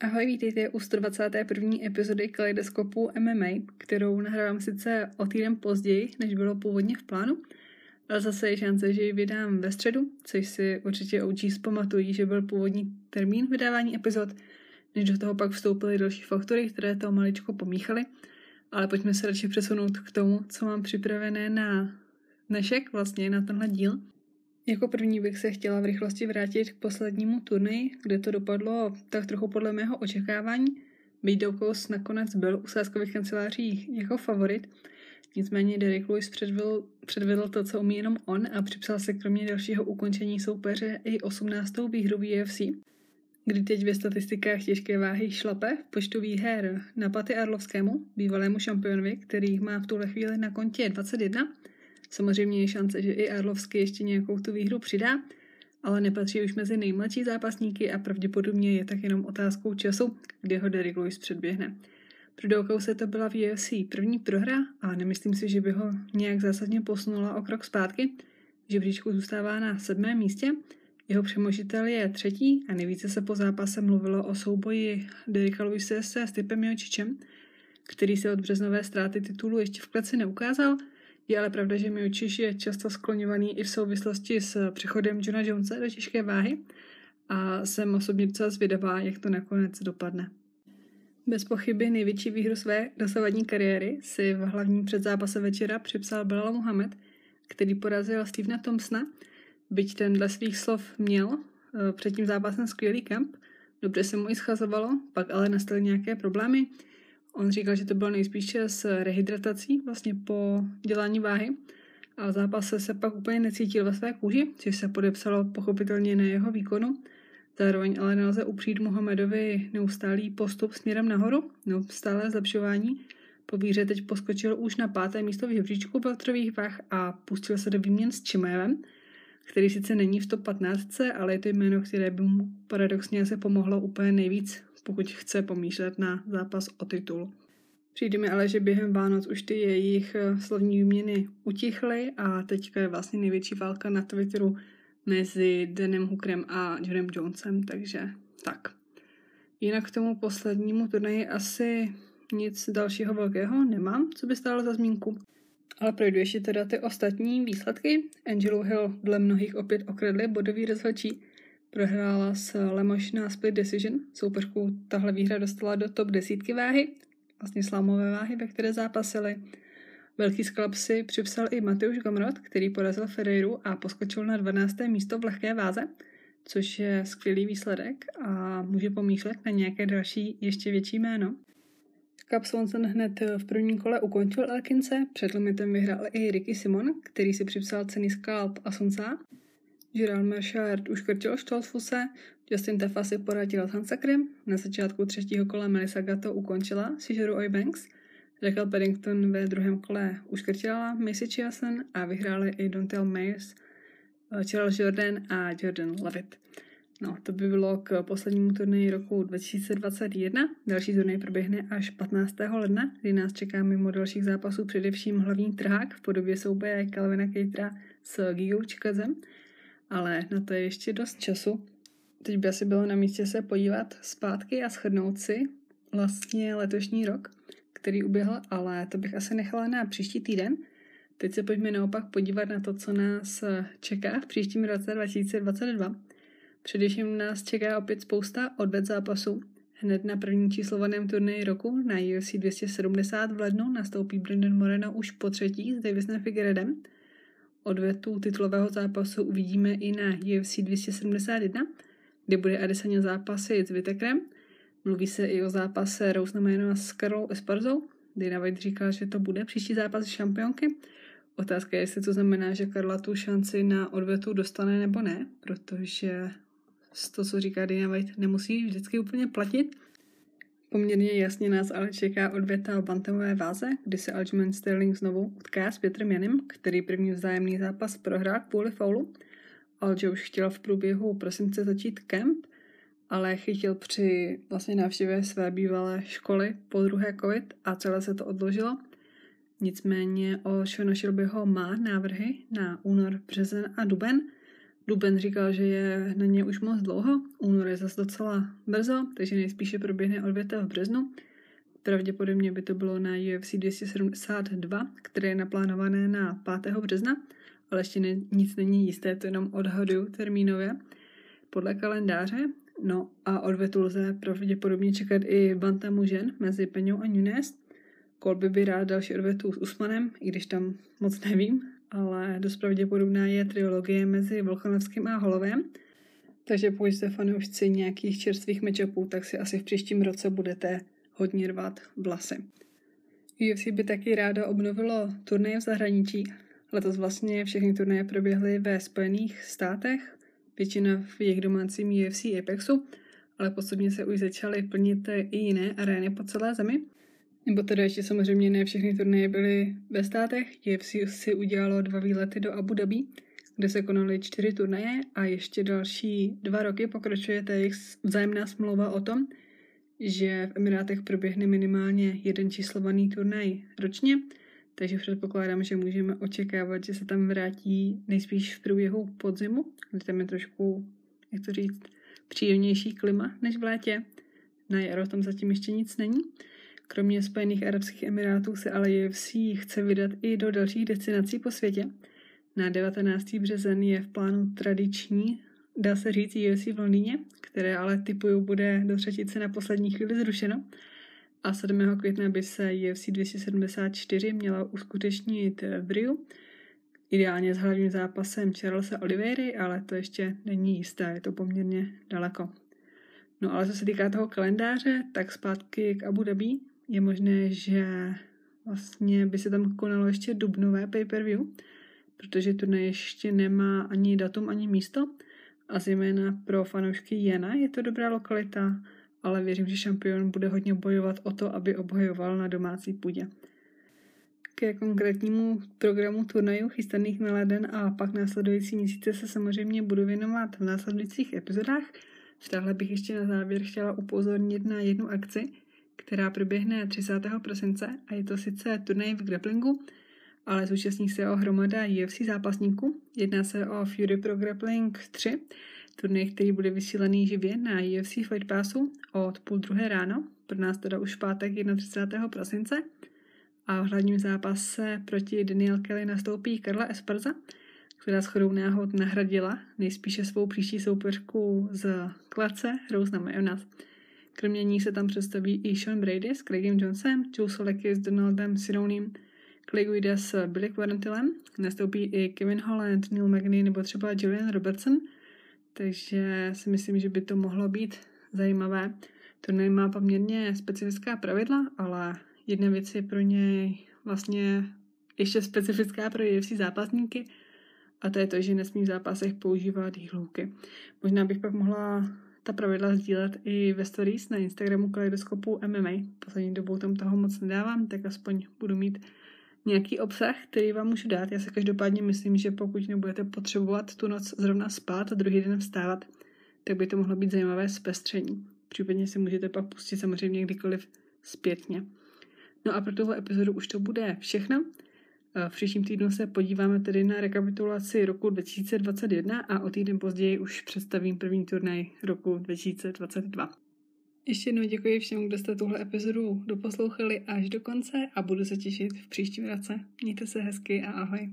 Ahoj, vítejte u 121. epizody Kaleidoskopu MMA, kterou nahrávám sice o týden později, než bylo původně v plánu, ale zase je šance, že ji vydám ve středu, což si určitě OG zpamatují, že byl původní termín vydávání epizod, než do toho pak vstoupily další faktory, které to maličko pomíchaly. Ale pojďme se radši přesunout k tomu, co mám připravené na dnešek, vlastně na tenhle díl. Jako první bych se chtěla v rychlosti vrátit k poslednímu turnaji, kde to dopadlo tak trochu podle mého očekávání. Byť Doukous nakonec byl u sáskových kanceláří jako favorit, nicméně Derek Lewis předvedl, předvedl to, co umí jenom on a připsal se kromě dalšího ukončení soupeře i 18. výhru UFC, kdy teď ve statistikách těžké váhy šlape v počtu výher na Paty Arlovskému, bývalému šampionovi, který má v tuhle chvíli na kontě 21, Samozřejmě je šance, že i Arlovsky ještě nějakou tu výhru přidá, ale nepatří už mezi nejmladší zápasníky a pravděpodobně je tak jenom otázkou času, kdy ho Derek Lewis předběhne. Pro se to byla v UFC první prohra a nemyslím si, že by ho nějak zásadně posunula o krok zpátky. V žebříčku zůstává na sedmém místě, jeho přemožitel je třetí a nejvíce se po zápase mluvilo o souboji Derika Lewise se Stipem Jočičem, který se od březnové ztráty titulu ještě v kleci neukázal – je ale pravda, že Miocic je často skloňovaný i v souvislosti s přechodem Johna Jonesa do těžké váhy a jsem osobně docela zvědavá, jak to nakonec dopadne. Bez pochyby největší výhru své dosavadní kariéry si v hlavním předzápase večera připsal Belal Muhammad, který porazil Stevena Thompsona, byť ten dle svých slov měl eh, před tím zápasem skvělý kemp, dobře se mu i schazovalo, pak ale nastaly nějaké problémy, On říkal, že to bylo nejspíše s rehydratací vlastně po dělání váhy a v zápase se pak úplně necítil ve své kůži, což se podepsalo pochopitelně na jeho výkonu. Zároveň ale nelze upřít Mohamedovi neustálý postup směrem nahoru, neustálé zlepšování. Po výře teď poskočil už na páté místo v žebříčku veltrových váh a pustil se do výměn s Čimajevem, který sice není v top 15, ale je to jméno, které by mu paradoxně se pomohlo úplně nejvíc pokud chce pomýšlet na zápas o titul. Přijde mi ale, že během Vánoc už ty jejich eh, slovní výměny utichly a teďka je vlastně největší válka na Twitteru mezi Danem Hookerem a Johnem Jonesem, takže tak. Jinak k tomu poslednímu turnaji asi nic dalšího velkého nemám, co by stálo za zmínku. Ale projdu ještě teda ty ostatní výsledky. Angelo Hill dle mnohých opět okradli bodový rozhodčí Prohrála s Lemoš na split decision. Soupeřku tahle výhra dostala do top desítky váhy, vlastně slámové váhy, ve které zápasili. Velký sklap si připsal i Mateusz Gomrot, který porazil Ferreiru a poskočil na 12. místo v lehké váze, což je skvělý výsledek a může pomýšlet na nějaké další ještě větší jméno. Cap Swanson hned v prvním kole ukončil Elkince, před limitem vyhrál i Ricky Simon, který si připsal ceny Scalp a Sonsa. Gerald Mershard uškrtil Stolfuse, Justin Tefa si poradil s Hansakrem, na začátku třetího kola Melissa Gato ukončila Sižeru Oybanks, Rachel Paddington ve druhém kole uškrtila Macy Chiasen a vyhráli i Dontel Mayers, eh, Charles Jordan a Jordan Levitt. No, to by bylo k poslednímu turnaji roku 2021. Další turnaj proběhne až 15. ledna, kdy nás čeká mimo dalších zápasů především hlavní trhák v podobě souboje Calvina Catera s Gigou Chikazem ale na to je ještě dost času. Teď by asi bylo na místě se podívat zpátky a shrnout si vlastně letošní rok, který uběhl, ale to bych asi nechala na příští týden. Teď se pojďme naopak podívat na to, co nás čeká v příštím roce 2022. Především nás čeká opět spousta odved zápasů. Hned na první číslovaném turnaji roku na UFC 270 v lednu nastoupí Brendan Moreno už po třetí s Davisem Figueredem – odvetu titulového zápasu uvidíme i na UFC 271, kde bude Adesanya zápasit s Vitekrem. Mluví se i o zápase Rose s Karol Esparzou. Dana White říká, že to bude příští zápas šampionky. Otázka je, jestli to znamená, že Karla tu šanci na odvetu dostane nebo ne, protože to, co říká Dana White, nemusí vždycky úplně platit. Poměrně jasně nás ale čeká odvěta o bantamové váze, kdy se Aljamain Sterling znovu utká s Petrem Janem, který první vzájemný zápas prohrál kvůli faulu. Aljo už chtěl v průběhu prosince začít kemp, ale chytil při vlastně návštěvě své bývalé školy po druhé covid a celé se to odložilo. Nicméně o Shona Shelbyho má návrhy na únor, březen a duben. Duben říkal, že je na ně už moc dlouho, únor je zase docela brzo, takže nejspíše proběhne odvěta v březnu. Pravděpodobně by to bylo na UFC 272, které je naplánované na 5. března, ale ještě ne, nic není jisté, to jenom odhaduju termínově podle kalendáře. No a odvetu lze pravděpodobně čekat i bantamu žen mezi Peňou a Nunes. Kolby by rád další odvetu s Usmanem, i když tam moc nevím, ale dost pravděpodobná je trilogie mezi Volkanovským a Holovem. Takže pokud jste fanoušci nějakých čerstvých matchupů, tak si asi v příštím roce budete hodně rvat vlasy. UFC by taky ráda obnovilo turnaje v zahraničí. Letos vlastně všechny turnaje proběhly ve Spojených státech, většina v jejich domácím UFC Apexu, ale postupně se už začaly plnit i jiné arény po celé zemi. Nebo teda ještě samozřejmě ne všechny turnaje byly ve státech. UFC si udělalo dva výlety do Abu Dhabi, kde se konaly čtyři turnaje a ještě další dva roky pokračuje ta jejich vzájemná smlouva o tom, že v Emirátech proběhne minimálně jeden číslovaný turnaj ročně, takže předpokládám, že můžeme očekávat, že se tam vrátí nejspíš v průběhu podzimu, kdy tam je trošku, jak to říct, příjemnější klima než v létě. Na jaro tam zatím ještě nic není. Kromě Spojených Arabských Emirátů se ale UFC chce vydat i do dalších destinací po světě. Na 19. březen je v plánu tradiční, dá se říct, UFC v Londýně, které ale typuju bude do třetice na poslední chvíli zrušeno. A 7. května by se UFC 274 měla uskutečnit v Riu, ideálně s hlavním zápasem Charlesa Oliveira, ale to ještě není jisté, je to poměrně daleko. No ale co se týká toho kalendáře, tak zpátky k Abu Dhabi je možné, že vlastně by se tam konalo ještě dubnové pay-per-view, protože to ještě nemá ani datum, ani místo a zejména pro fanoušky Jena je to dobrá lokalita, ale věřím, že šampion bude hodně bojovat o to, aby obhajoval na domácí půdě. Ke konkrétnímu programu turnajů chystaných na leden a pak následující měsíce se samozřejmě budu věnovat v následujících epizodách. V bych ještě na závěr chtěla upozornit na jednu akci, která proběhne 30. prosince a je to sice turnaj v grapplingu, ale zúčastní se o hromada UFC zápasníků. Jedná se o Fury Pro Grappling 3, turnaj, který bude vysílený živě na UFC Fight Passu od půl druhé ráno, pro nás teda už pátek 31. prosince. A v hlavním zápase proti Daniel Kelly nastoupí Karla Esparza, která shodou náhod nahradila nejspíše svou příští soupeřku z Klace, Rose na Majonas. Kromě ní se tam představí i Sean Brady s Craigem Jonesem, Joe Solecki s Donaldem Sironim, Clay Guida s Billy Quarantilem, nastoupí i Kevin Holland, Neil Magny nebo třeba Julian Robertson, takže si myslím, že by to mohlo být zajímavé. To nemá poměrně specifická pravidla, ale jedna věc je pro něj vlastně ještě specifická pro UFC zápasníky a to je to, že nesmí v zápasech používat hlůky. Možná bych pak mohla ta pravidla sdílet i ve stories na Instagramu Kaleidoskopu MMA. Poslední dobou tam toho moc nedávám, tak aspoň budu mít nějaký obsah, který vám můžu dát. Já se každopádně myslím, že pokud nebudete potřebovat tu noc zrovna spát a druhý den vstávat, tak by to mohlo být zajímavé zpestření. Případně si můžete pak pustit samozřejmě kdykoliv zpětně. No a pro tuhle epizodu už to bude všechno. V příštím týdnu se podíváme tedy na rekapitulaci roku 2021 a o týden později už představím první turnaj roku 2022. Ještě jednou děkuji všem, kdo jste tuhle epizodu doposlouchali až do konce a budu se těšit v příštím roce. Mějte se hezky a ahoj.